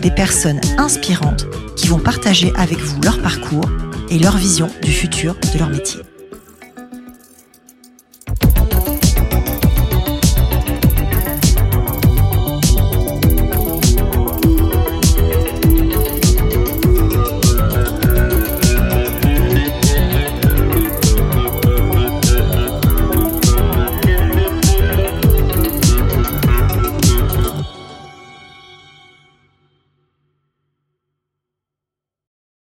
des personnes inspirantes qui vont partager avec vous leur parcours et leur vision du futur de leur métier.